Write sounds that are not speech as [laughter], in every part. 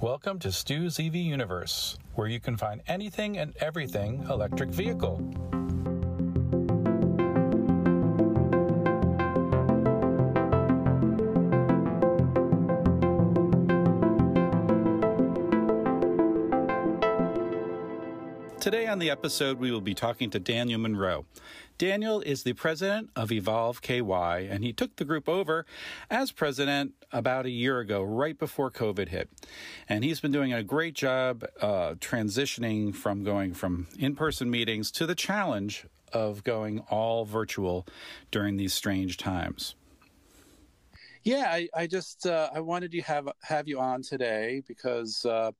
Welcome to Stu's EV Universe, where you can find anything and everything electric vehicle. Today on the episode, we will be talking to Daniel Monroe. Daniel is the president of Evolve KY, and he took the group over as president about a year ago, right before COVID hit. And he's been doing a great job uh, transitioning from going from in person meetings to the challenge of going all virtual during these strange times. Yeah, I, I just uh, I wanted to have have you on today because uh,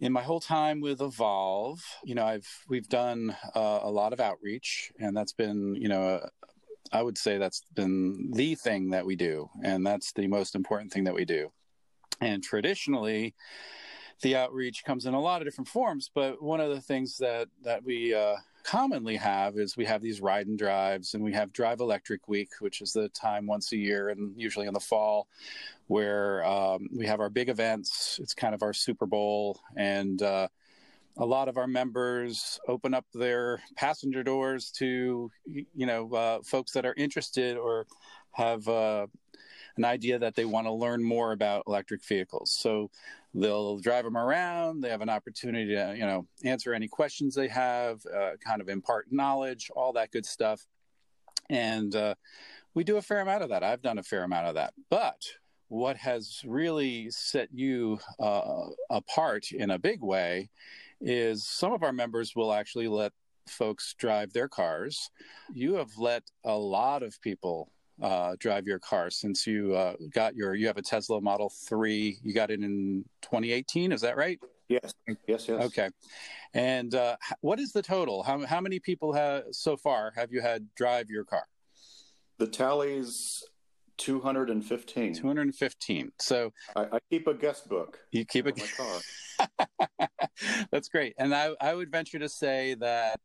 in my whole time with Evolve, you know, I've we've done uh, a lot of outreach, and that's been, you know, uh, I would say that's been the thing that we do, and that's the most important thing that we do. And traditionally, the outreach comes in a lot of different forms, but one of the things that that we uh, commonly have is we have these ride and drives and we have drive electric week which is the time once a year and usually in the fall where um, we have our big events. It's kind of our super bowl and uh, a lot of our members open up their passenger doors to you know uh, folks that are interested or have uh, an idea that they want to learn more about electric vehicles. So they'll drive them around. They have an opportunity to, you know, answer any questions they have, uh, kind of impart knowledge, all that good stuff. And uh, we do a fair amount of that. I've done a fair amount of that. But what has really set you uh, apart in a big way is some of our members will actually let folks drive their cars. You have let a lot of people uh, drive your car since you uh, got your you have a Tesla Model 3 you got it in 2018 is that right? Yes yes yes. Okay. And uh, what is the total? How, how many people have so far have you had drive your car? The tally's 215 215 so I, I keep a guest book you keep a car. [laughs] That's great. And I, I would venture to say that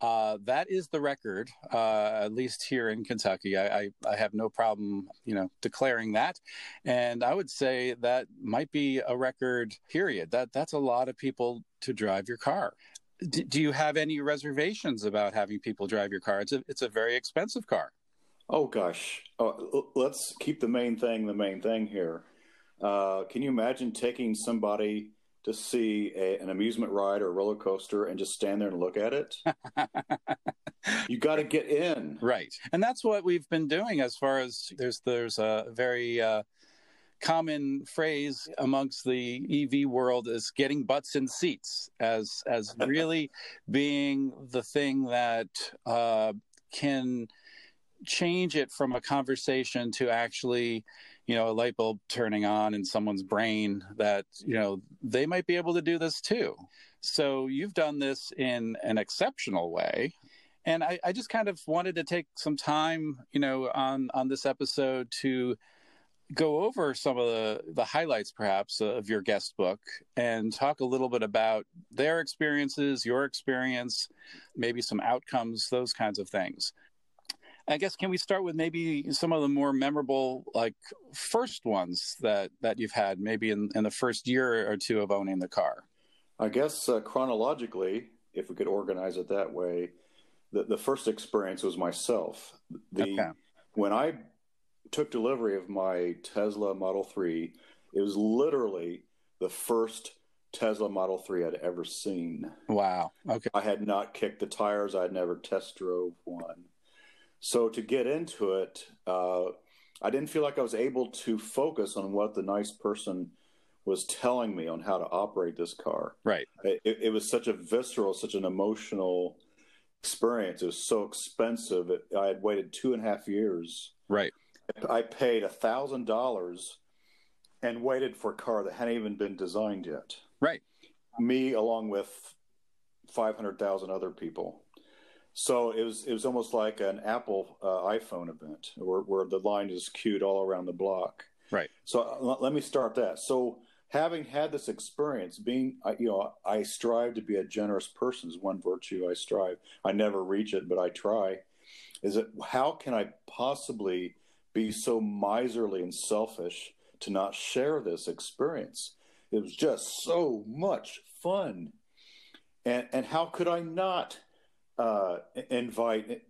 uh, that is the record, uh, at least here in Kentucky. I, I, I, have no problem, you know, declaring that, and I would say that might be a record. Period. That that's a lot of people to drive your car. D- do you have any reservations about having people drive your car? It's a it's a very expensive car. Oh gosh, oh, let's keep the main thing the main thing here. Uh, can you imagine taking somebody? To see a, an amusement ride or a roller coaster and just stand there and look at it. [laughs] you got to get in, right? And that's what we've been doing. As far as there's there's a very uh, common phrase amongst the EV world is getting butts in seats as as [laughs] really being the thing that uh, can change it from a conversation to actually, you know, a light bulb turning on in someone's brain that, you know, they might be able to do this too. So you've done this in an exceptional way. And I, I just kind of wanted to take some time, you know, on on this episode to go over some of the, the highlights perhaps of your guest book and talk a little bit about their experiences, your experience, maybe some outcomes, those kinds of things. I guess can we start with maybe some of the more memorable, like first ones that that you've had, maybe in, in the first year or two of owning the car? I guess uh, chronologically, if we could organize it that way, the, the first experience was myself. The okay. when I took delivery of my Tesla Model Three, it was literally the first Tesla Model 3 I'd ever seen. Wow. Okay. I had not kicked the tires. I'd never test drove one. So to get into it, uh, I didn't feel like I was able to focus on what the nice person was telling me on how to operate this car. Right. It, it was such a visceral, such an emotional experience. It was so expensive. It, I had waited two and a half years. Right. I paid a thousand dollars and waited for a car that hadn't even been designed yet. Right. Me, along with five hundred thousand other people. So it was it was almost like an Apple uh, iPhone event where, where the line is queued all around the block. Right. So uh, let me start that. So having had this experience, being you know I strive to be a generous person is one virtue I strive. I never reach it, but I try. Is it how can I possibly be so miserly and selfish to not share this experience? it was just so much fun. And, and how could I not uh, invite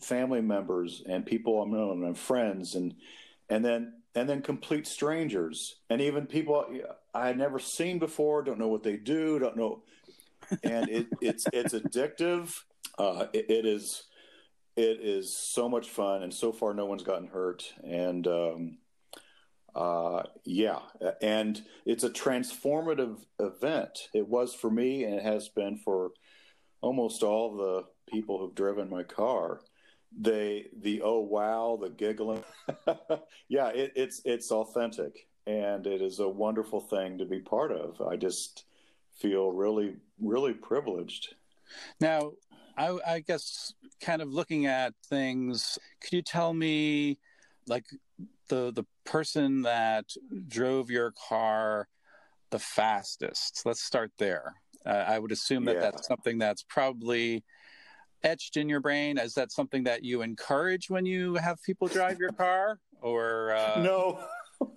family members and people I'm known and friends and and then and then complete strangers. And even people I had never seen before, don't know what they do, don't know, and it, it's it's addictive. Uh, it, it is it is so much fun, and so far no one's gotten hurt, and um, uh, yeah, and it's a transformative event. It was for me, and it has been for almost all the people who've driven my car they the oh wow the giggling. [laughs] Yeah it, it's it's authentic and it is a wonderful thing to be part of. I just feel really really privileged. Now I, I guess kind of looking at things could you tell me like the the person that drove your car the fastest? Let's start there uh, i would assume that yeah. that's something that's probably etched in your brain? Is that something that you encourage when you have people drive your car? Or uh... no?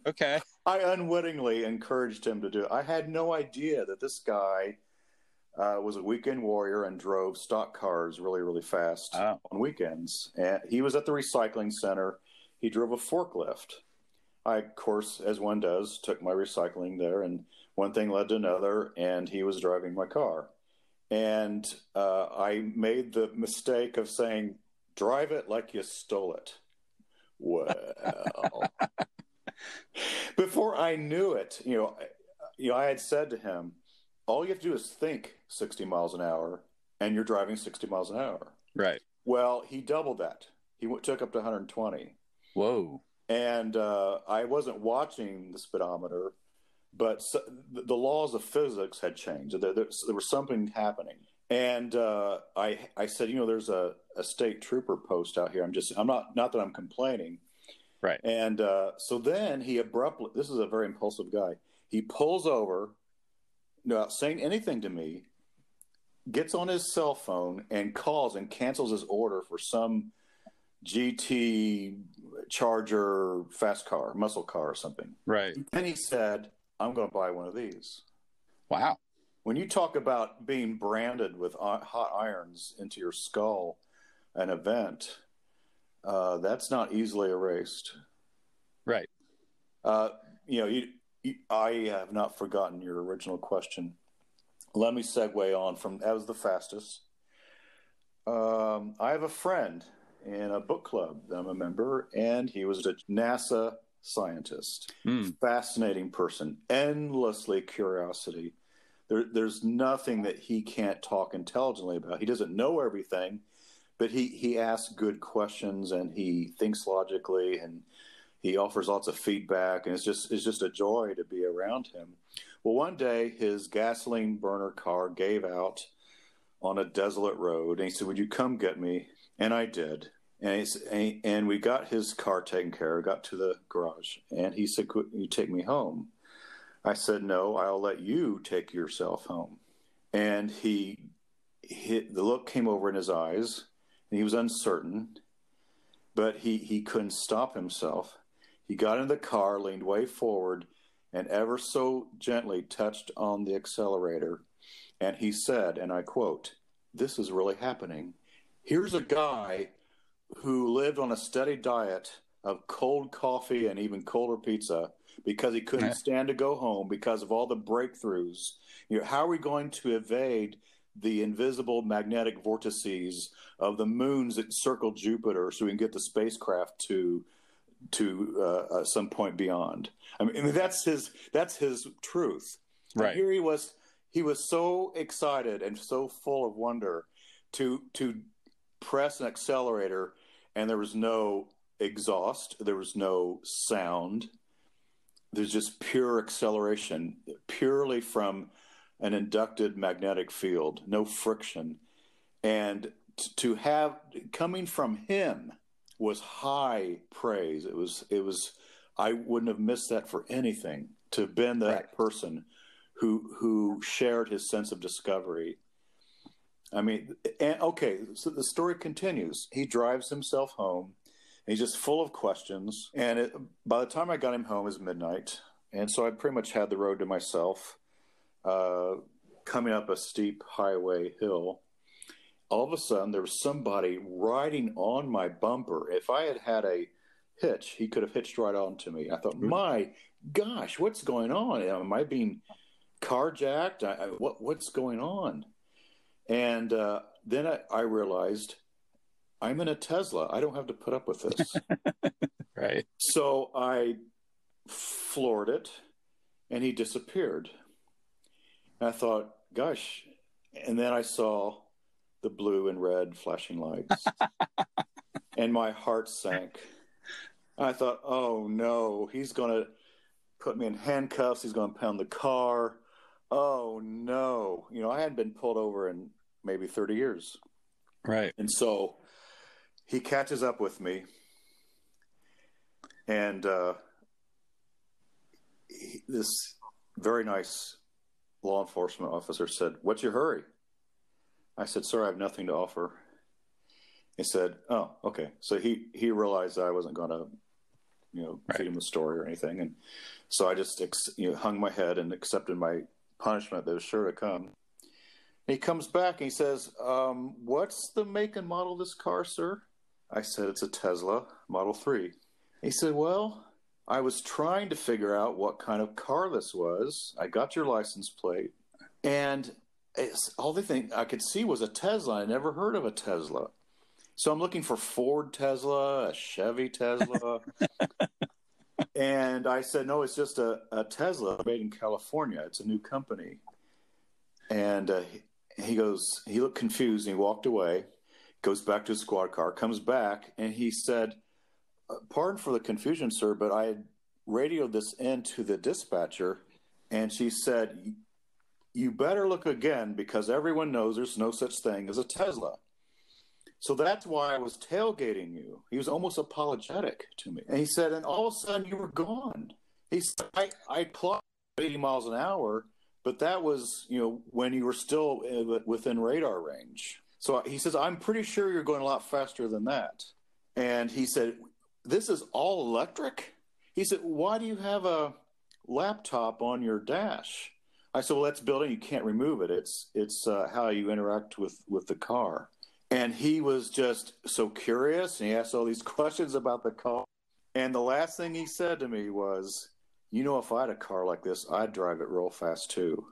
okay. I unwittingly encouraged him to do it. I had no idea that this guy uh, was a weekend warrior and drove stock cars really, really fast oh. on weekends. And he was at the recycling center. He drove a forklift. I, of course, as one does, took my recycling there, and one thing led to another, and he was driving my car and uh, I made the mistake of saying, "Drive it like you stole it." Well, [laughs] before I knew it, you know, you know, I had said to him, "All you have to do is think 60 miles an hour, and you're driving 60 miles an hour." Right. Well, he doubled that. He w- took up to 120. Whoa. And uh, I wasn't watching the speedometer, but so, the laws of physics had changed. There, there, there was something happening, and uh, I I said, you know, there's a, a state trooper post out here. I'm just I'm not not that I'm complaining, right? And uh, so then he abruptly. This is a very impulsive guy. He pulls over, not saying anything to me, gets on his cell phone and calls and cancels his order for some GT Charger fast car, muscle car, or something. Right. And he said, I'm going to buy one of these. Wow. When you talk about being branded with hot irons into your skull, an event, uh, that's not easily erased. Right. Uh, you know, you, you, I have not forgotten your original question. Let me segue on from that was the fastest. Um, I have a friend in a book club I'm a member, and he was a NASA scientist, mm. fascinating person, endlessly curiosity. There, there's nothing that he can't talk intelligently about. He doesn't know everything, but he he asks good questions and he thinks logically and he offers lots of feedback and it's just it's just a joy to be around him. Well, one day his gasoline burner car gave out on a desolate road and he said, "Would you come get me?" And I did and, and we got his car taken care of, got to the garage, and he said, Could you take me home? I said, No, I'll let you take yourself home. And he, hit, the look came over in his eyes, and he was uncertain, but he, he couldn't stop himself. He got in the car, leaned way forward, and ever so gently touched on the accelerator. And he said, and I quote, This is really happening. Here's a guy who lived on a steady diet of cold coffee and even colder pizza because he couldn't stand to go home because of all the breakthroughs. You know, how are we going to evade the invisible magnetic vortices of the moons that circle Jupiter so we can get the spacecraft to to uh, uh, some point beyond? I mean, that's his that's his truth. Right and here he was. He was so excited and so full of wonder to to press an accelerator and there was no exhaust, there was no sound. There's just pure acceleration, purely from an inducted magnetic field, no friction. And to have coming from him was high praise. It was it was I wouldn't have missed that for anything to have been that right. person who who shared his sense of discovery I mean, and, okay, so the story continues. He drives himself home. He's just full of questions. And it, by the time I got him home, it was midnight. and so I pretty much had the road to myself. Uh, coming up a steep highway hill, all of a sudden there was somebody riding on my bumper. If I had had a hitch, he could have hitched right onto me. I thought, my gosh, what's going on? Am I being carjacked? I, I, what what's going on? And uh, then I, I realized I'm in a Tesla. I don't have to put up with this. [laughs] right. So I floored it, and he disappeared. And I thought, gosh. And then I saw the blue and red flashing lights, [laughs] and my heart sank. I thought, oh no, he's going to put me in handcuffs. He's going to pound the car. Oh no. You know, I hadn't been pulled over in maybe 30 years. Right. And so he catches up with me and uh, he, this very nice law enforcement officer said, What's your hurry? I said, Sir, I have nothing to offer. He said, Oh, okay. So he, he realized I wasn't going to, you know, right. feed him a story or anything. And so I just you know, hung my head and accepted my punishment that was sure to come. he comes back and he says, um, What's the make and model of this car, sir? I said, It's a Tesla Model 3. He said, Well, I was trying to figure out what kind of car this was. I got your license plate, and all the thing I could see was a Tesla. I never heard of a Tesla. So I'm looking for Ford Tesla, a Chevy Tesla. [laughs] and I said, no, it's just a, a, Tesla made in California. It's a new company. And uh, he goes, he looked confused and he walked away goes back to his squad car, comes back, and he said, uh, Pardon for the confusion, sir, but I radioed this in to the dispatcher, and she said, You better look again because everyone knows there's no such thing as a Tesla. So that's why I was tailgating you. He was almost apologetic to me. And he said, And all of a sudden you were gone. He said, I, I clocked 80 miles an hour, but that was, you know, when you were still uh, within radar range. So he says, I'm pretty sure you're going a lot faster than that. And he said, This is all electric? He said, Why do you have a laptop on your dash? I said, Well, that's built in. You can't remove it. It's it's uh, how you interact with with the car. And he was just so curious, and he asked all these [laughs] questions about the car. And the last thing he said to me was, "You know, if I had a car like this, I'd drive it real fast too."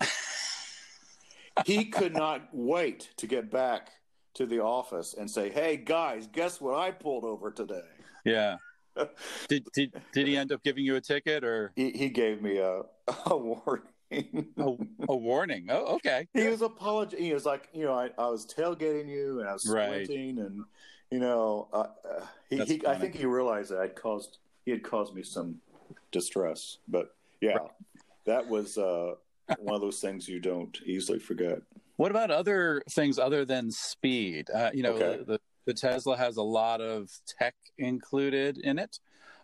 [laughs] he could not wait to get back to the office and say, "Hey guys, guess what I pulled over today?" Yeah. [laughs] did did did he end up giving you a ticket or he, he gave me a, a warning? A, a, warning. Oh, okay. He was apologizing. He was like, you know, I, I was tailgating you and I was squinting right. and you know, uh, uh, he, he I think he realized that I'd caused he had caused me some distress. But yeah, right. that was uh, one of those things you don't easily forget. What about other things other than speed? Uh, you know, okay. the, the Tesla has a lot of tech included in it.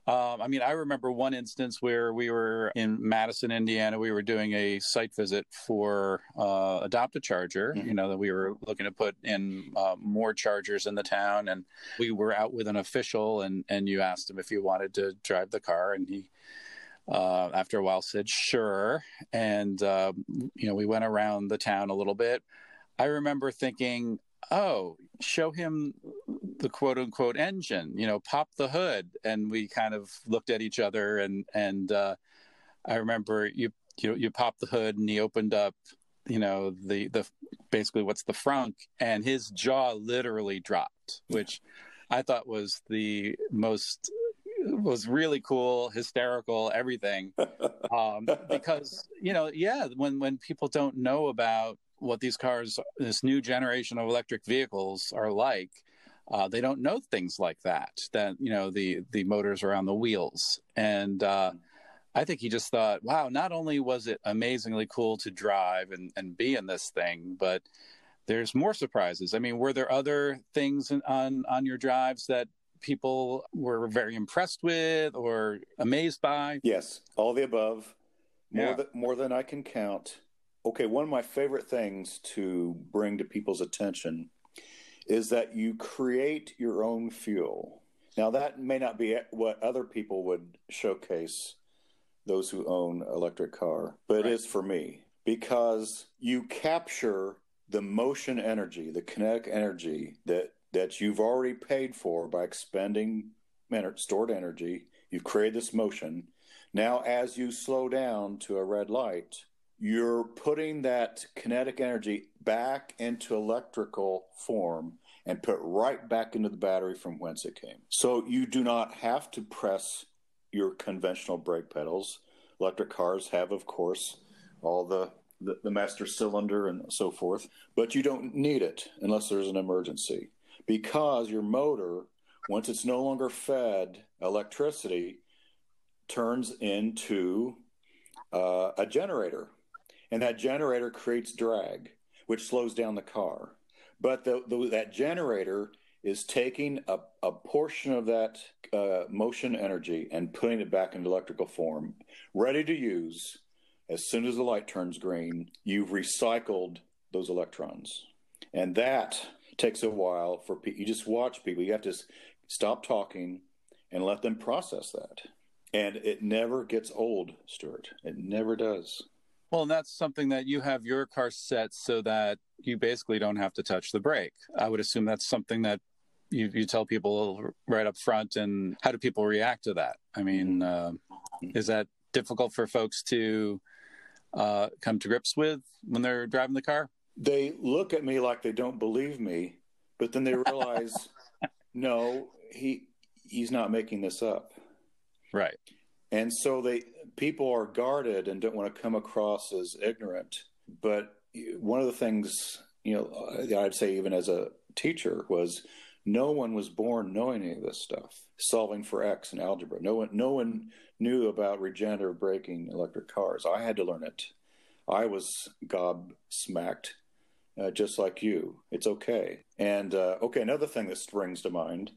Um, I mean, I remember one instance where we were in Madison, Indiana. We were doing a site visit for uh, Adopt a Charger. Mm-hmm. You know that we were looking to put in uh, more chargers in the town, and we were out with an official, and and you asked him if he wanted to drive the car, and he uh, after a while said sure and uh, you know we went around the town a little bit i remember thinking oh show him the quote unquote engine you know pop the hood and we kind of looked at each other and and uh, i remember you you you pop the hood and he opened up you know the the basically what's the frunk and his jaw literally dropped which i thought was the most was really cool, hysterical, everything. [laughs] Um, because you know, yeah, when when people don't know about what these cars, this new generation of electric vehicles are like, uh, they don't know things like that. That you know, the the motors around the wheels, and uh, I think he just thought, wow, not only was it amazingly cool to drive and and be in this thing, but there's more surprises. I mean, were there other things on on your drives that people were very impressed with or amazed by? Yes, all the above. More, yeah. than, more than I can count. Okay, one of my favorite things to bring to people's attention is that you create your own fuel. Now, that may not be what other people would showcase those who own electric car, but right. it is for me because you capture the motion energy, the kinetic energy that that you've already paid for by expending stored energy. You've created this motion. Now, as you slow down to a red light, you're putting that kinetic energy back into electrical form and put right back into the battery from whence it came. So you do not have to press your conventional brake pedals. Electric cars have, of course, all the, the, the master cylinder and so forth, but you don't need it unless there's an emergency because your motor, once it's no longer fed electricity, turns into uh, a generator. And that generator creates drag, which slows down the car. But the, the, that generator is taking a, a portion of that uh, motion energy and putting it back into electrical form, ready to use. As soon as the light turns green, you've recycled those electrons. And that takes a while for people. You just watch people. You have to stop talking and let them process that. And it never gets old, Stuart. It never does. Well, and that's something that you have your car set so that you basically don't have to touch the brake. I would assume that's something that you, you tell people right up front. And how do people react to that? I mean, uh, is that difficult for folks to uh, come to grips with when they're driving the car? They look at me like they don't believe me, but then they realize, [laughs] no, he he's not making this up. Right. And so they people are guarded and don't want to come across as ignorant. But one of the things, you know, I'd say even as a teacher was no one was born knowing any of this stuff, solving for X in algebra. No one, no one knew about regenerative braking electric cars. I had to learn it. I was gobsmacked, uh, just like you. It's okay. And uh, okay, another thing that springs to mind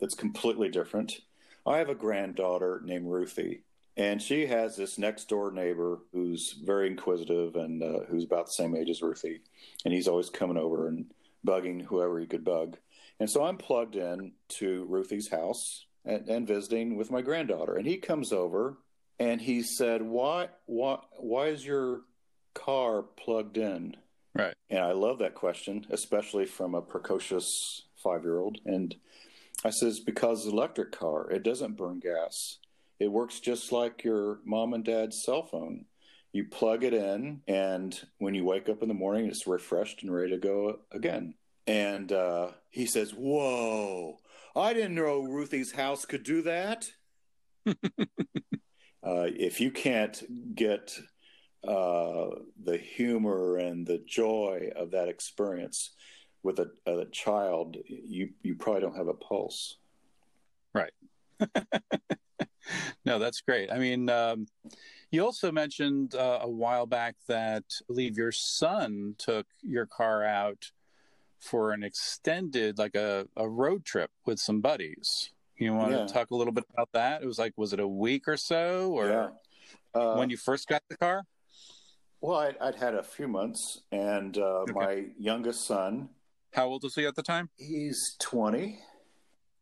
that's completely different. I have a granddaughter named Ruthie, and she has this next door neighbor who's very inquisitive and uh, who's about the same age as Ruthie, and he's always coming over and bugging whoever he could bug. And so I'm plugged in to Ruthie's house and, and visiting with my granddaughter, and he comes over and he said, "Why, why, why is your car plugged in?" Right. And I love that question, especially from a precocious five year old. And I says, because electric car, it doesn't burn gas. It works just like your mom and dad's cell phone. You plug it in, and when you wake up in the morning, it's refreshed and ready to go again. And uh, he says, Whoa, I didn't know Ruthie's house could do that. [laughs] uh, if you can't get uh, the humor and the joy of that experience with a, a child, you, you probably don't have a pulse. Right. [laughs] no, that's great. I mean, um, you also mentioned uh, a while back that I believe your son took your car out for an extended, like a, a road trip with some buddies. You want yeah. to talk a little bit about that? It was like, was it a week or so, or yeah. uh, when you first got the car? Well, I'd, I'd had a few months, and uh, okay. my youngest son. How old was he at the time? He's twenty.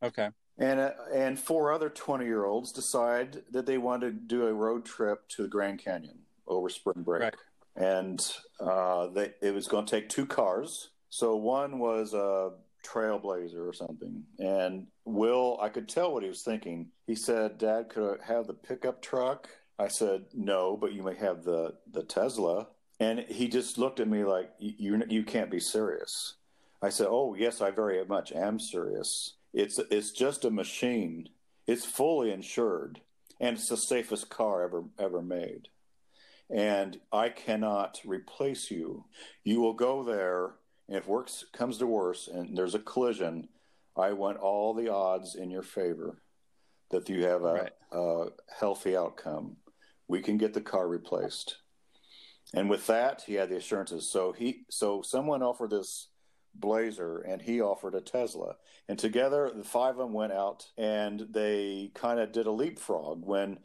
Okay and uh, and four other 20 year olds decide that they want to do a road trip to the Grand Canyon over spring break. Right. And uh, they, it was going to take two cars. So one was a Trailblazer or something. And Will, I could tell what he was thinking. He said, Dad, could I have the pickup truck? I said, No, but you may have the, the Tesla. And he just looked at me like, you, you can't be serious. I said, Oh, yes, I very much am serious. It's it's just a machine. It's fully insured, and it's the safest car ever ever made. And I cannot replace you. You will go there, and if works comes to worse, and there's a collision, I want all the odds in your favor that you have a, right. a healthy outcome. We can get the car replaced. And with that, he had the assurances. So he, so someone offered this Blazer and he offered a Tesla. And together the five of them went out and they kind of did a leapfrog when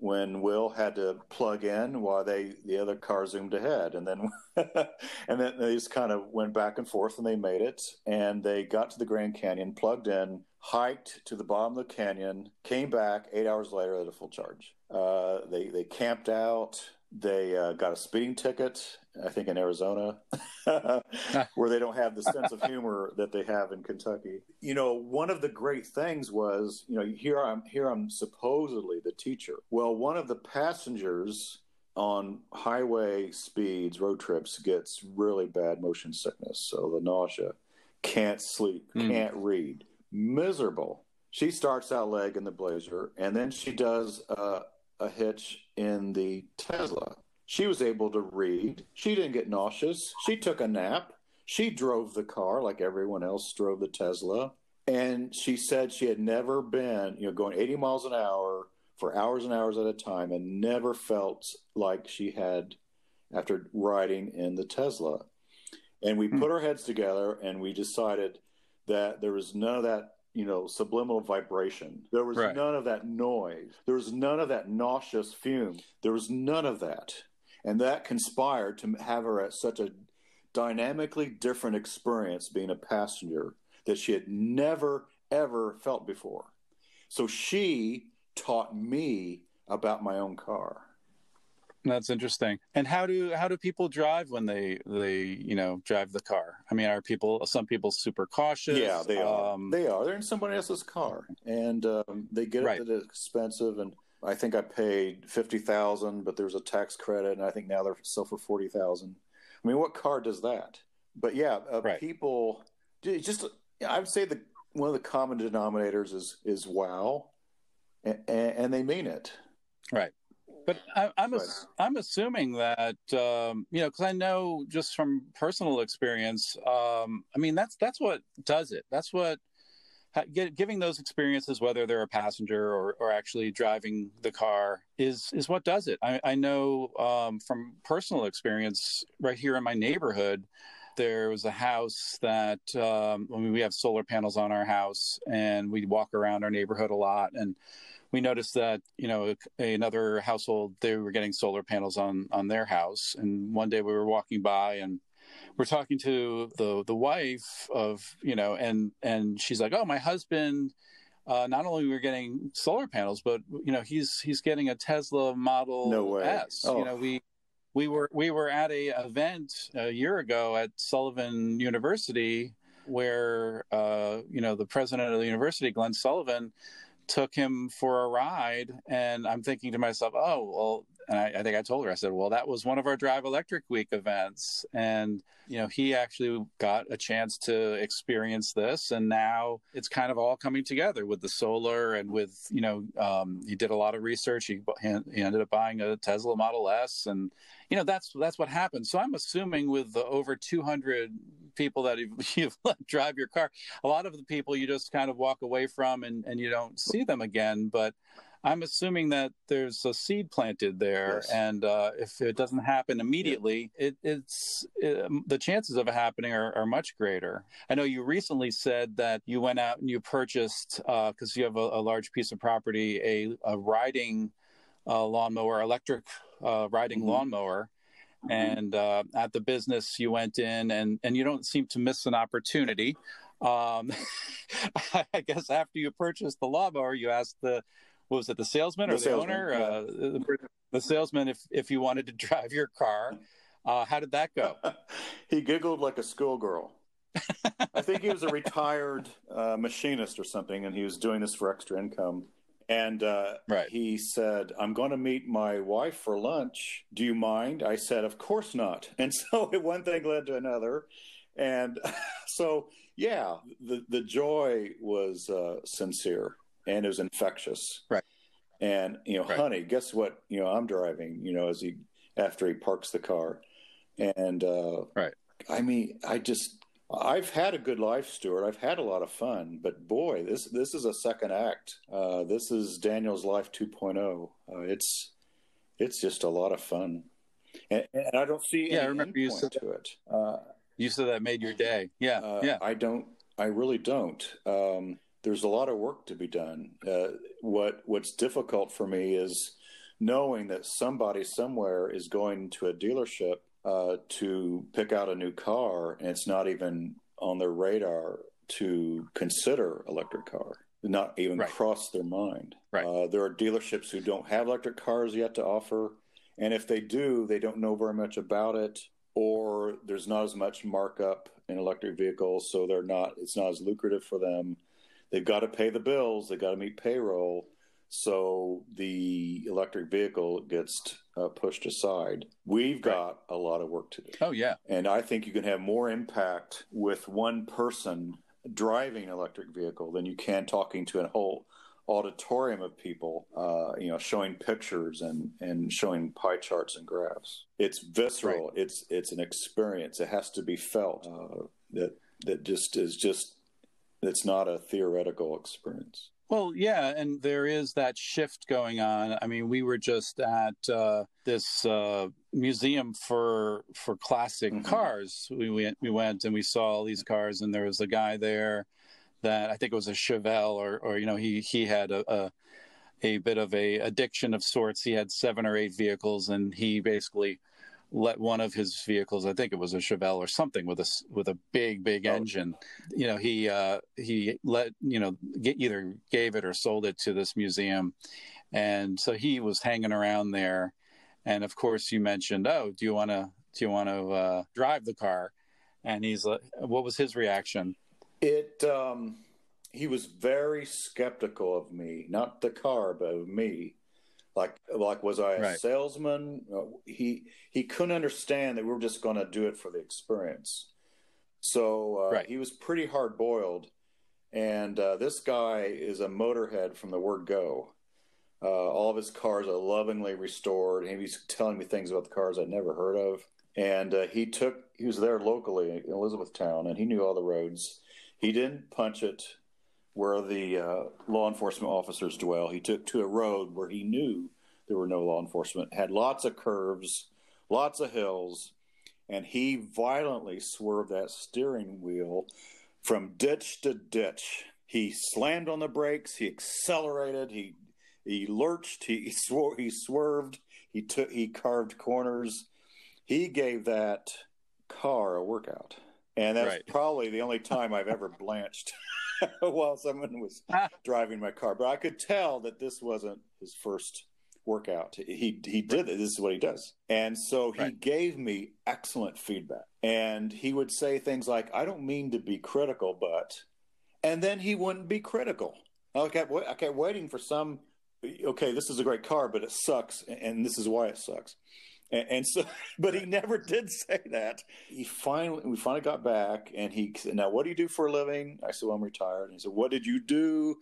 when Will had to plug in while they the other car zoomed ahead and then [laughs] and then they just kind of went back and forth and they made it and they got to the Grand Canyon, plugged in, hiked to the bottom of the canyon, came back eight hours later at a full charge. Uh, they they camped out. They uh, got a speeding ticket, I think in Arizona, [laughs] where they don't have the sense of humor that they have in Kentucky. You know, one of the great things was, you know, here I'm here I'm supposedly the teacher. Well, one of the passengers on highway speeds, road trips, gets really bad motion sickness, so the nausea, can't sleep, mm. can't read, miserable. She starts out leg in the Blazer, and then she does uh, a hitch in the Tesla. She was able to read. She didn't get nauseous. She took a nap. She drove the car like everyone else drove the Tesla. And she said she had never been, you know, going 80 miles an hour for hours and hours at a time and never felt like she had after riding in the Tesla. And we hmm. put our heads together and we decided that there was none of that you know, subliminal vibration. There was right. none of that noise. There was none of that nauseous fume. There was none of that. And that conspired to have her at such a dynamically different experience being a passenger that she had never, ever felt before. So she taught me about my own car. That's interesting. And how do how do people drive when they they you know drive the car? I mean, are people some people super cautious? Yeah, they are. Um, they are. They're in somebody else's car, and um, they get right. it expensive. And I think I paid fifty thousand, but there's a tax credit, and I think now they're still for forty thousand. I mean, what car does that? But yeah, uh, right. people just I would say the one of the common denominators is is wow, and, and they mean it. Right. But I, am I'm, I'm assuming that um, you know because I know just from personal experience. Um, I mean that's that's what does it. That's what get, giving those experiences, whether they're a passenger or, or actually driving the car, is is what does it. I, I know um, from personal experience right here in my neighborhood. There was a house that um, I mean, we have solar panels on our house, and we walk around our neighborhood a lot, and we noticed that you know another household they were getting solar panels on on their house and one day we were walking by and we're talking to the the wife of you know and and she's like oh my husband uh, not only we're getting solar panels but you know he's he's getting a tesla model no way. s oh. you know we we were we were at a event a year ago at sullivan university where uh, you know the president of the university glenn sullivan took him for a ride and i'm thinking to myself oh well and I, I, think i told her i said well that was one of our drive electric week events and you know he actually got a chance to experience this and now it's kind of all coming together with the solar and with you know um, he did a lot of research he, he ended up buying a tesla model s and you know that's that's what happened so i'm assuming with the over 200 people that you've, [laughs] you've let drive your car. A lot of the people you just kind of walk away from and, and you don't see them again. But I'm assuming that there's a seed planted there, yes. and uh, if it doesn't happen immediately, yeah. it, it's it, the chances of it happening are, are, much greater. I know you recently said that you went out and you purchased because uh, you have a, a, large piece of property, a, a riding uh, lawnmower, electric uh, riding mm-hmm. lawnmower, Mm-hmm. and uh, at the business you went in and and you don't seem to miss an opportunity um, [laughs] i guess after you purchased the lawnmower you asked the what was it the salesman or the, the salesman, owner yeah. uh, [laughs] the, the, salesman if if you wanted to [laughs] drive your car uh, how did that go [laughs] he giggled like a schoolgirl i think he was a retired uh, machinist or something and he was doing this for extra income and uh, right. he said, I'm going to meet my wife for lunch. Do you mind? I said, Of course not. And so one thing led to another. And so, yeah, the, the joy was uh, sincere and it was infectious. Right. And, you know, right. honey, guess what? You know, I'm driving, you know, as he, after he parks the car. And, uh, right. I mean, I just, I've had a good life, Stuart. I've had a lot of fun, but boy, this this is a second act. Uh, this is Daniel's life 2.0. Uh, it's it's just a lot of fun, and, and I don't see yeah. I remember you said to it. Uh, you said that made your day. Yeah, uh, yeah. I don't. I really don't. Um, there's a lot of work to be done. Uh, what What's difficult for me is knowing that somebody somewhere is going to a dealership uh, to pick out a new car, and it's not even on their radar to consider electric car, not even right. cross their mind. Right. Uh, there are dealerships who don't have electric cars yet to offer, and if they do, they don't know very much about it, or there's not as much markup in electric vehicles, so they're not. It's not as lucrative for them. They've got to pay the bills. They've got to meet payroll so the electric vehicle gets uh, pushed aside. We've got a lot of work to do. Oh, yeah. And I think you can have more impact with one person driving an electric vehicle than you can talking to a whole auditorium of people, uh, you know, showing pictures and, and showing pie charts and graphs. It's visceral. Right. It's it's an experience. It has to be felt. Uh, that that just is just. It's not a theoretical experience. Well, yeah, and there is that shift going on. I mean, we were just at uh, this uh, museum for for classic mm-hmm. cars. We went we went and we saw all these cars, and there was a guy there that I think it was a Chevelle, or or you know he he had a, a a bit of a addiction of sorts. He had seven or eight vehicles, and he basically let one of his vehicles, I think it was a Chevelle or something with a with a big big oh. engine. You know, he uh, he let you know get, either gave it or sold it to this museum, and so he was hanging around there. And of course, you mentioned, oh, do you want to do you want to uh, drive the car? And he's like, what was his reaction? It um, he was very skeptical of me, not the car, but of me like like was I a right. salesman? He he couldn't understand that we were just going to do it for the experience. So uh, right. he was pretty hard boiled, and uh, this guy is a motorhead from the word go. Uh, all of his cars are lovingly restored, and he's telling me things about the cars I'd never heard of. And uh, he took he was there locally in Elizabethtown, and he knew all the roads. He didn't punch it where the uh, law enforcement officers dwell. He took to a road where he knew there were no law enforcement, had lots of curves, lots of hills, and he violently swerved that steering wheel from ditch to ditch. He slammed on the brakes, he accelerated, he he lurched, he, [laughs] swore, he swerved, he took he carved corners. He gave that car a workout. And that's right. probably the only time I've ever blanched. [laughs] [laughs] while someone was ah. driving my car. But I could tell that this wasn't his first workout. He he did it. This is what he does. And so he right. gave me excellent feedback. And he would say things like, "I don't mean to be critical, but," and then he wouldn't be critical. I kept I kept waiting for some. Okay, this is a great car, but it sucks, and this is why it sucks. And, and, so, [laughs] but he never did say that. He finally, we finally got back, and he said, "Now, what do you do for a living?" I said, "Well, I'm retired." And he said, "What did you do?"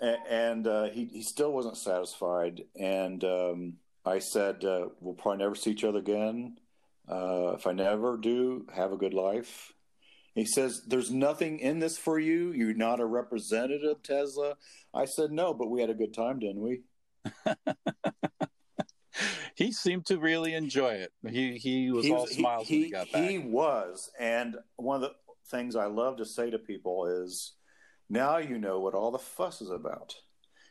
And, and uh, he he still wasn't satisfied. And um, I said, uh, "We'll probably never see each other again. Uh, if I never do, have a good life." He says, "There's nothing in this for you. You're not a representative, Tesla." I said, "No, but we had a good time, didn't we?" [laughs] he seemed to really enjoy it. He he was, he was all smiles he, when he got back. He was, and one of the things I love to say to people is, now you know what all the fuss is about.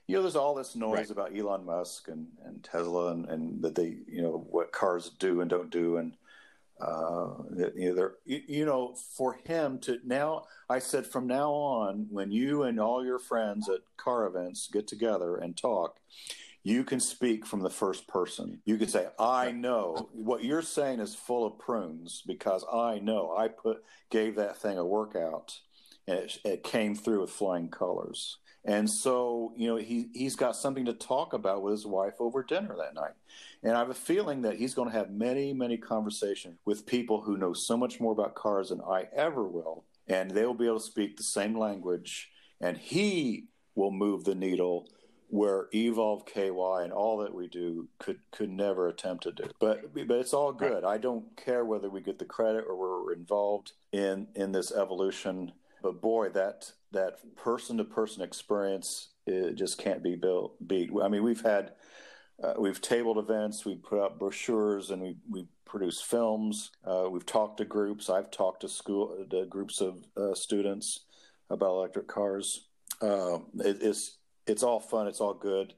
You know, there's all this noise right. about Elon Musk and, and Tesla and, and that they, you know, what cars do and don't do, and uh, you know, you know, for him to now, I said from now on, when you and all your friends at car events get together and talk, you can speak from the first person. You can say, I know what you're saying is full of prunes because I know I put gave that thing a workout and it, it came through with flying colors. And so, you know, he, he's got something to talk about with his wife over dinner that night. And I have a feeling that he's going to have many, many conversations with people who know so much more about cars than I ever will. And they will be able to speak the same language. And he will move the needle where Evolve KY and all that we do could could never attempt to do. But but it's all good. I don't care whether we get the credit or we're involved in in this evolution. But boy, that that person to person experience it just can't be built beat. I mean, we've had uh, we've tabled events, we put out brochures, and we we produce films. Uh, we've talked to groups. I've talked to school to groups of uh, students about electric cars. Uh, it, it's it's all fun. It's all good.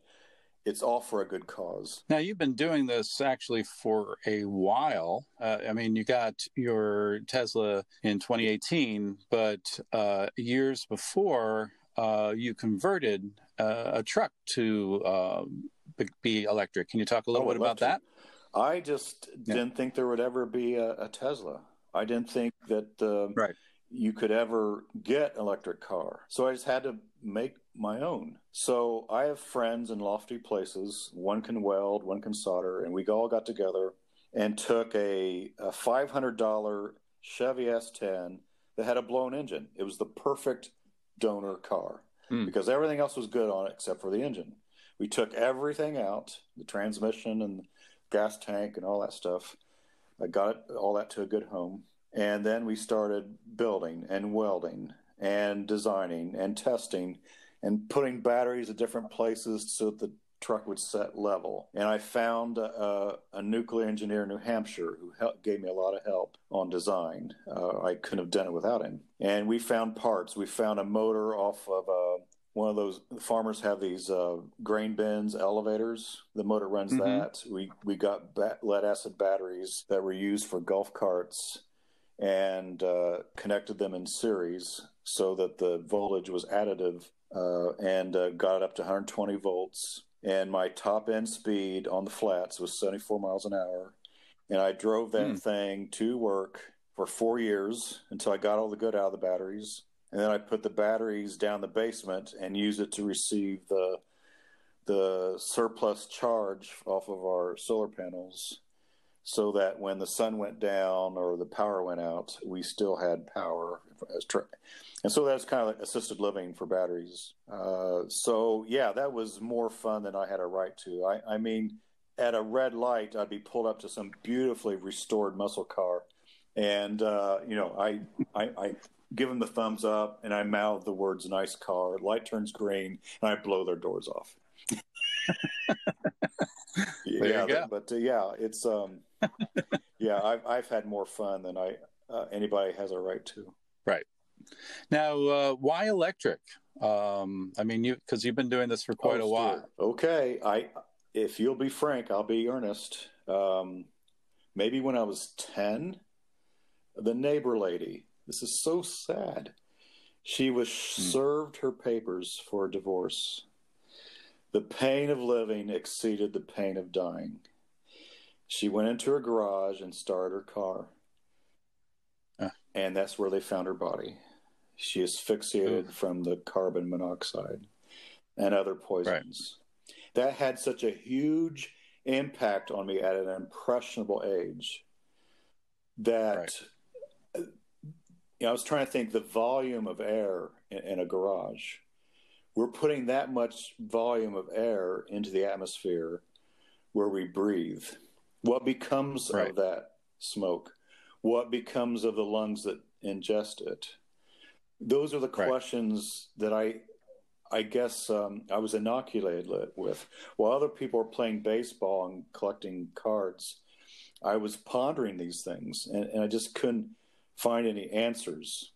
it's all for a good cause. Now, you've been doing this actually for a while. Uh, I mean, you got your Tesla in 2018, but uh, years before, uh, you converted uh, a truck to um, be electric. Can you talk a little oh, bit about that? I just yeah. didn't think there would ever be a, a Tesla. I didn't think that uh, right. you could ever get an electric car. So I just had to make my own. So I have friends in lofty places. One can weld, one can solder, and we all got together and took a, a $500 Chevy S10 that had a blown engine. It was the perfect donor car mm. because everything else was good on it except for the engine. We took everything out, the transmission and gas tank and all that stuff. I got it, all that to a good home. And then we started building and welding and designing and testing and putting batteries at different places so that the truck would set level. And I found a, a nuclear engineer in New Hampshire who helped, gave me a lot of help on design. Uh, I couldn't have done it without him. And we found parts. We found a motor off of a one of those farmers have these uh, grain bins elevators. The motor runs mm-hmm. that. We we got ba- lead acid batteries that were used for golf carts and uh, connected them in series so that the voltage was additive uh, and uh, got it up to 120 volts. And my top end speed on the flats was 74 miles an hour. And I drove that mm. thing to work for four years until I got all the good out of the batteries and then I put the batteries down the basement and use it to receive the the surplus charge off of our solar panels so that when the sun went down or the power went out, we still had power. And so that's kind of like assisted living for batteries. Uh, so yeah, that was more fun than I had a right to. I, I mean, at a red light, I'd be pulled up to some beautifully restored muscle car, and uh, you know, I, I, I give them the thumbs up, and I mouth the words "nice car." Light turns green, and I blow their doors off. [laughs] yeah, but uh, yeah, it's um, [laughs] yeah, I've I've had more fun than I uh, anybody has a right to. Right now, uh, why electric? Um, I mean, you because you've been doing this for quite oh, a while. Okay, I if you'll be frank, I'll be earnest. Um, maybe when I was ten, the neighbor lady this is so sad. She was hmm. served her papers for a divorce. The pain of living exceeded the pain of dying. She went into her garage and started her car. Uh. And that's where they found her body. She asphyxiated from the carbon monoxide and other poisons. Right. That had such a huge impact on me at an impressionable age that right you know, I was trying to think the volume of air in, in, a garage. We're putting that much volume of air into the atmosphere where we breathe. What becomes right. of that smoke? What becomes of the lungs that ingest it? Those are the right. questions that I, I guess, um, I was inoculated with. While other people are playing baseball and collecting cards, I was pondering these things, and, and I just couldn't find any answers.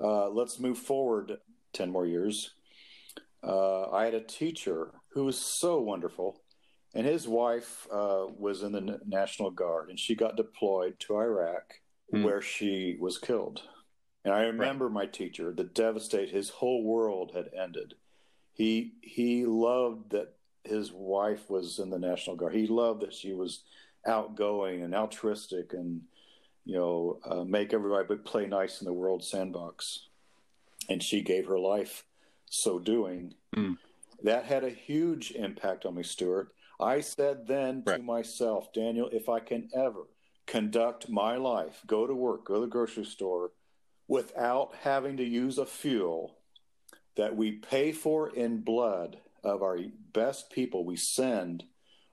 Uh, let's move forward 10 more years. Uh, I had a teacher who was so wonderful, and his wife uh, was in the National Guard, and she got deployed to Iraq, mm. where she was killed. And I remember right. my teacher, the devastate, his whole world had ended. He he loved that his wife was in the National Guard. He loved that she was outgoing and altruistic and you know, uh, make everybody but play nice in the world sandbox. And she gave her life so doing. Mm. That had a huge impact on me, Stuart. I said then right. to myself, Daniel, if I can ever conduct my life, go to work, go to the grocery store without having to use a fuel that we pay for in blood of our best people we send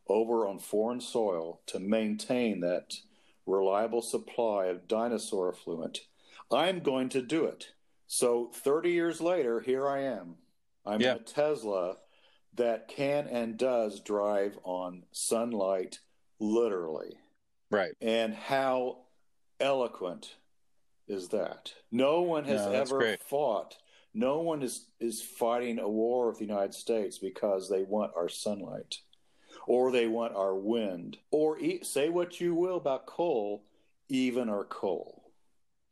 over on foreign soil to maintain that reliable supply of dinosaur effluent. I'm going to do it. So 30 years later, here I am. I'm yeah. a Tesla that can and does drive on sunlight, literally. Right. And how eloquent is that? No one has no, ever great. fought. No one is, is fighting a war with the United States because they want our sunlight. or they want our wind, or eat, say what you will about coal, even our coal.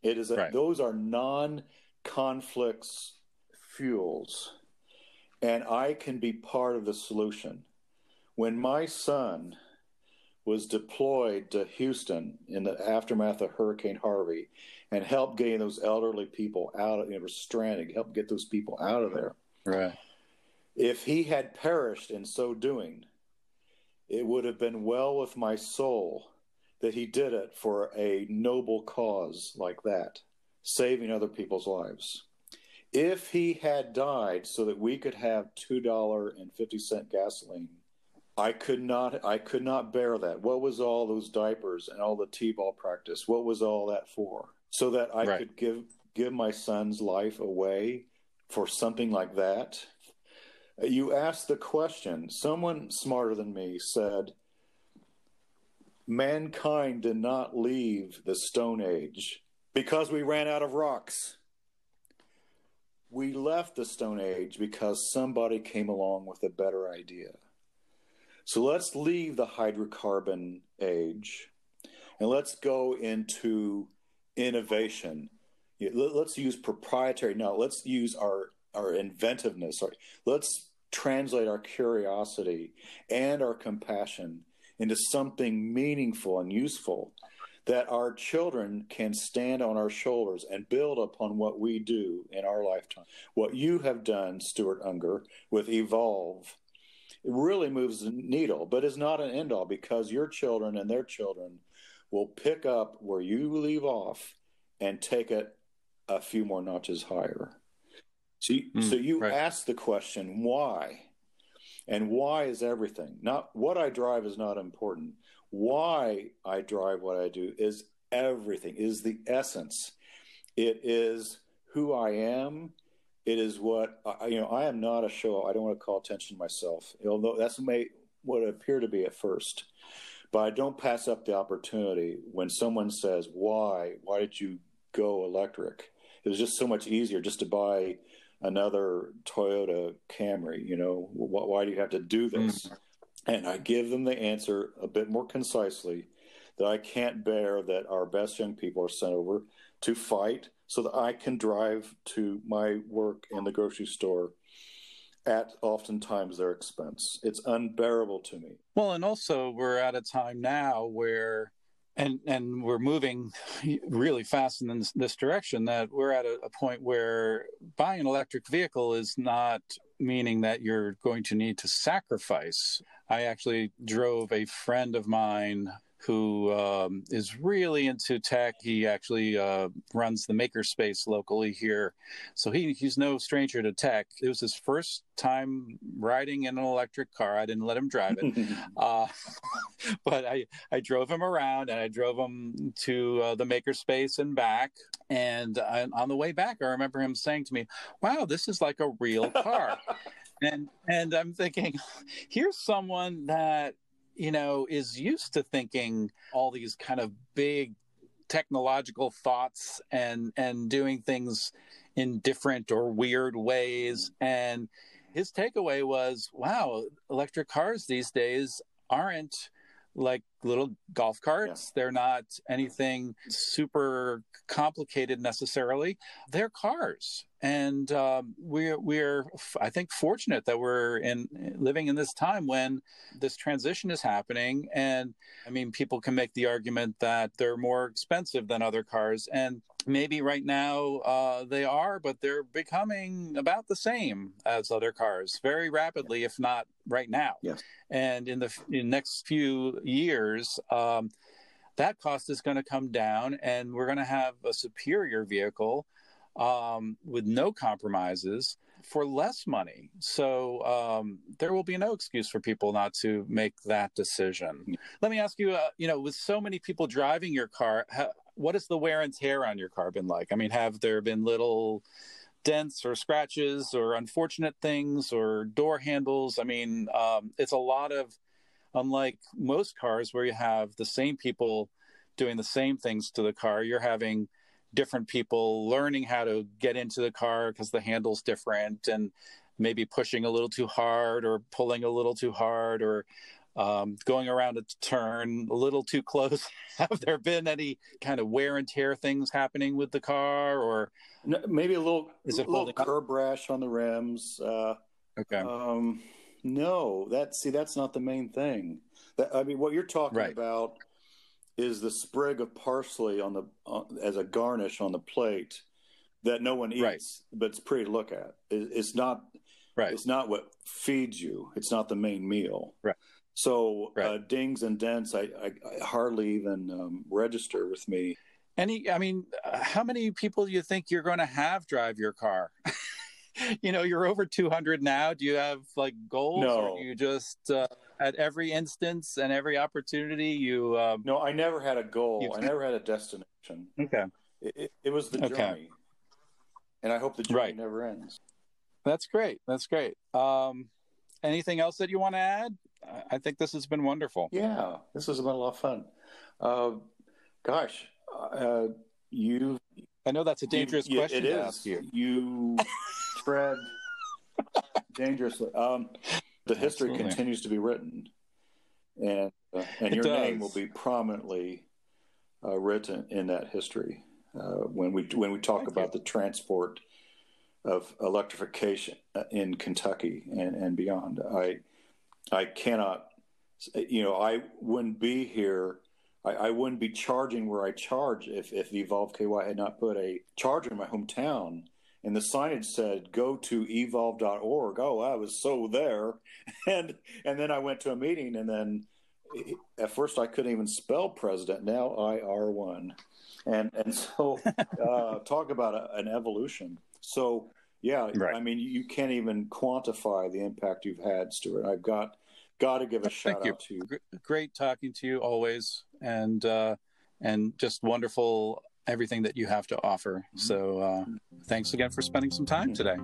It is a, right. those are non-conflicts fuels, and I can be part of the solution. When my son was deployed to Houston in the aftermath of Hurricane Harvey and help getting those elderly people out of, you know, stranded, help get those people out of there. Right. If he had perished in so doing, it would have been well with my soul that he did it for a noble cause like that, saving other people's lives. If he had died so that we could have $2.50 gasoline, I could not I could not bear that. What was all those diapers and all the T-ball practice? What was all that for? So that I right. could give give my son's life away for something like that? You asked the question. Someone smarter than me said, Mankind did not leave the Stone Age because we ran out of rocks. We left the Stone Age because somebody came along with a better idea. So let's leave the hydrocarbon age and let's go into innovation. Let's use proprietary. No, let's use our our inventiveness. Let's translate our curiosity and our compassion into something meaningful and useful that our children can stand on our shoulders and build upon what we do in our lifetime. What you have done, Stuart Unger, with Evolve, it really moves the needle, but is not an end all because your children and their children will pick up where you leave off and take it a few more notches higher. So, you, mm, so you right. ask the question, why? And why is everything. Not what I drive is not important. Why I drive what I do is everything, is the essence. It is who I am. It is what I, you know. I am not a show. I don't want to call attention to myself, although that's may, what it appear to be at first. But I don't pass up the opportunity when someone says, "Why? Why did you go electric?" It was just so much easier just to buy another Toyota Camry. You know, why, why do you have to do this? Mm. And I give them the answer a bit more concisely that I can't bear that our best young people are sent over to fight so that I can drive to my work in the grocery store at oftentimes their expense. It's unbearable to me. Well, and also we're at a time now where and and we're moving really fast in this, this direction that we're at a, a, point where buying an electric vehicle is not meaning that you're going to need to sacrifice i actually drove a friend of mine who um, is really into tech. He actually uh, runs the makerspace locally here, so he he's no stranger to tech. It was his first time riding in an electric car. I didn't let him drive it, [laughs] uh, [laughs] but I I drove him around and I drove him to uh, the makerspace and back. And uh, on the way back, I remember him saying to me, "Wow, this is like a real car." [laughs] and and I'm thinking, here's someone that you know, is used to thinking all these kind of big technological thoughts and and doing things in different or weird ways. And his takeaway was wow electric cars these days aren't like little golf carts. Yeah. They're not anything super complicated necessarily. They're cars, and um, we're we're I think fortunate that we're in living in this time when this transition is happening. And I mean, people can make the argument that they're more expensive than other cars, and maybe right now uh, they are, but they're becoming about the same as other cars very rapidly, if not right now. Yes. And in the in next few years, um, that cost is going to come down, and we're going to have a superior vehicle um, with no compromises for less money. So um, there will be no excuse for people not to make that decision. Let me ask you, uh, you know, with so many people driving your car, what has the wear and tear on your car been like? I mean, have there been little dents or scratches or unfortunate things or door handles? I mean, um, it's a lot of, unlike most cars where you have the same people doing the same things to the car, you're having different people learning how to get into the car because the handle's different and maybe pushing a little too hard or pulling a little too hard or um, going around a turn a little too close. [laughs] Have there been any kind of wear and tear things happening with the car, or no, maybe a little is it a little curb rash on the rims? Uh, okay. Um, no, that see that's not the main thing. That, I mean, what you're talking right. about is the sprig of parsley on the uh, as a garnish on the plate that no one eats, right. but it's pretty to look at. It, it's not. Right. It's not what feeds you. It's not the main meal. Right. So right. uh, dings and dents, I, I, I hardly even um, register with me. Any, I mean, uh, how many people do you think you're going to have drive your car? [laughs] [laughs] you know, you're over 200 now. Do you have like goals, no. you just uh, at every instance and every opportunity you? Um, no, I never had a goal. I never had a destination. Okay, it, it, was the okay. journey, and I hope the journey right. never ends. That's great. That's great. Um, anything else that you want to add? I think this has been wonderful. Yeah, this has been a lot of fun. Uh, gosh, uh, you. I know that's a dangerous you, question it to is. ask you. You [laughs] tread dangerously. Um, the history Absolutely. continues to be written, and uh, and your name will be prominently uh, written in that history uh, when we when we talk Thank about you. the transport of electrification uh, in Kentucky and, and beyond. I I cannot, you know, I wouldn't be here. I, I, wouldn't be charging where I charge if, if Evolve KY had not put a charger in my hometown. And the signage said, go to evolve.org. Oh, I was so there. [laughs] And, and then I went to a meeting and then at first I couldn't even spell president. Now I R one. And, and [laughs] so, uh, talk about a, an evolution. So, yeah, right. I mean, you can't even quantify the impact you've had, Stuart. I've got got to give a shout Thank out to you. Great talking to you always, and uh, and just wonderful everything that you have to offer. Mm-hmm. So, uh, thanks again for spending some time mm-hmm. today.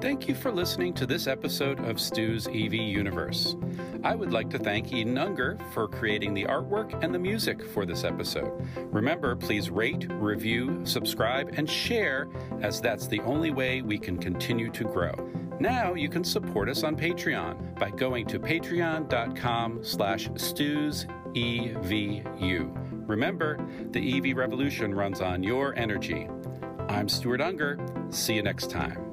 Thank you for listening to this episode of Stu's EV Universe. I would like to thank Eden Unger for creating the artwork and the music for this episode. Remember, please rate, review, subscribe, and share, as that's the only way we can continue to grow. Now you can support us on Patreon by going to patreon.com slash StusEVU. Remember, the EV revolution runs on your energy. I'm Stuart Unger. See you next time.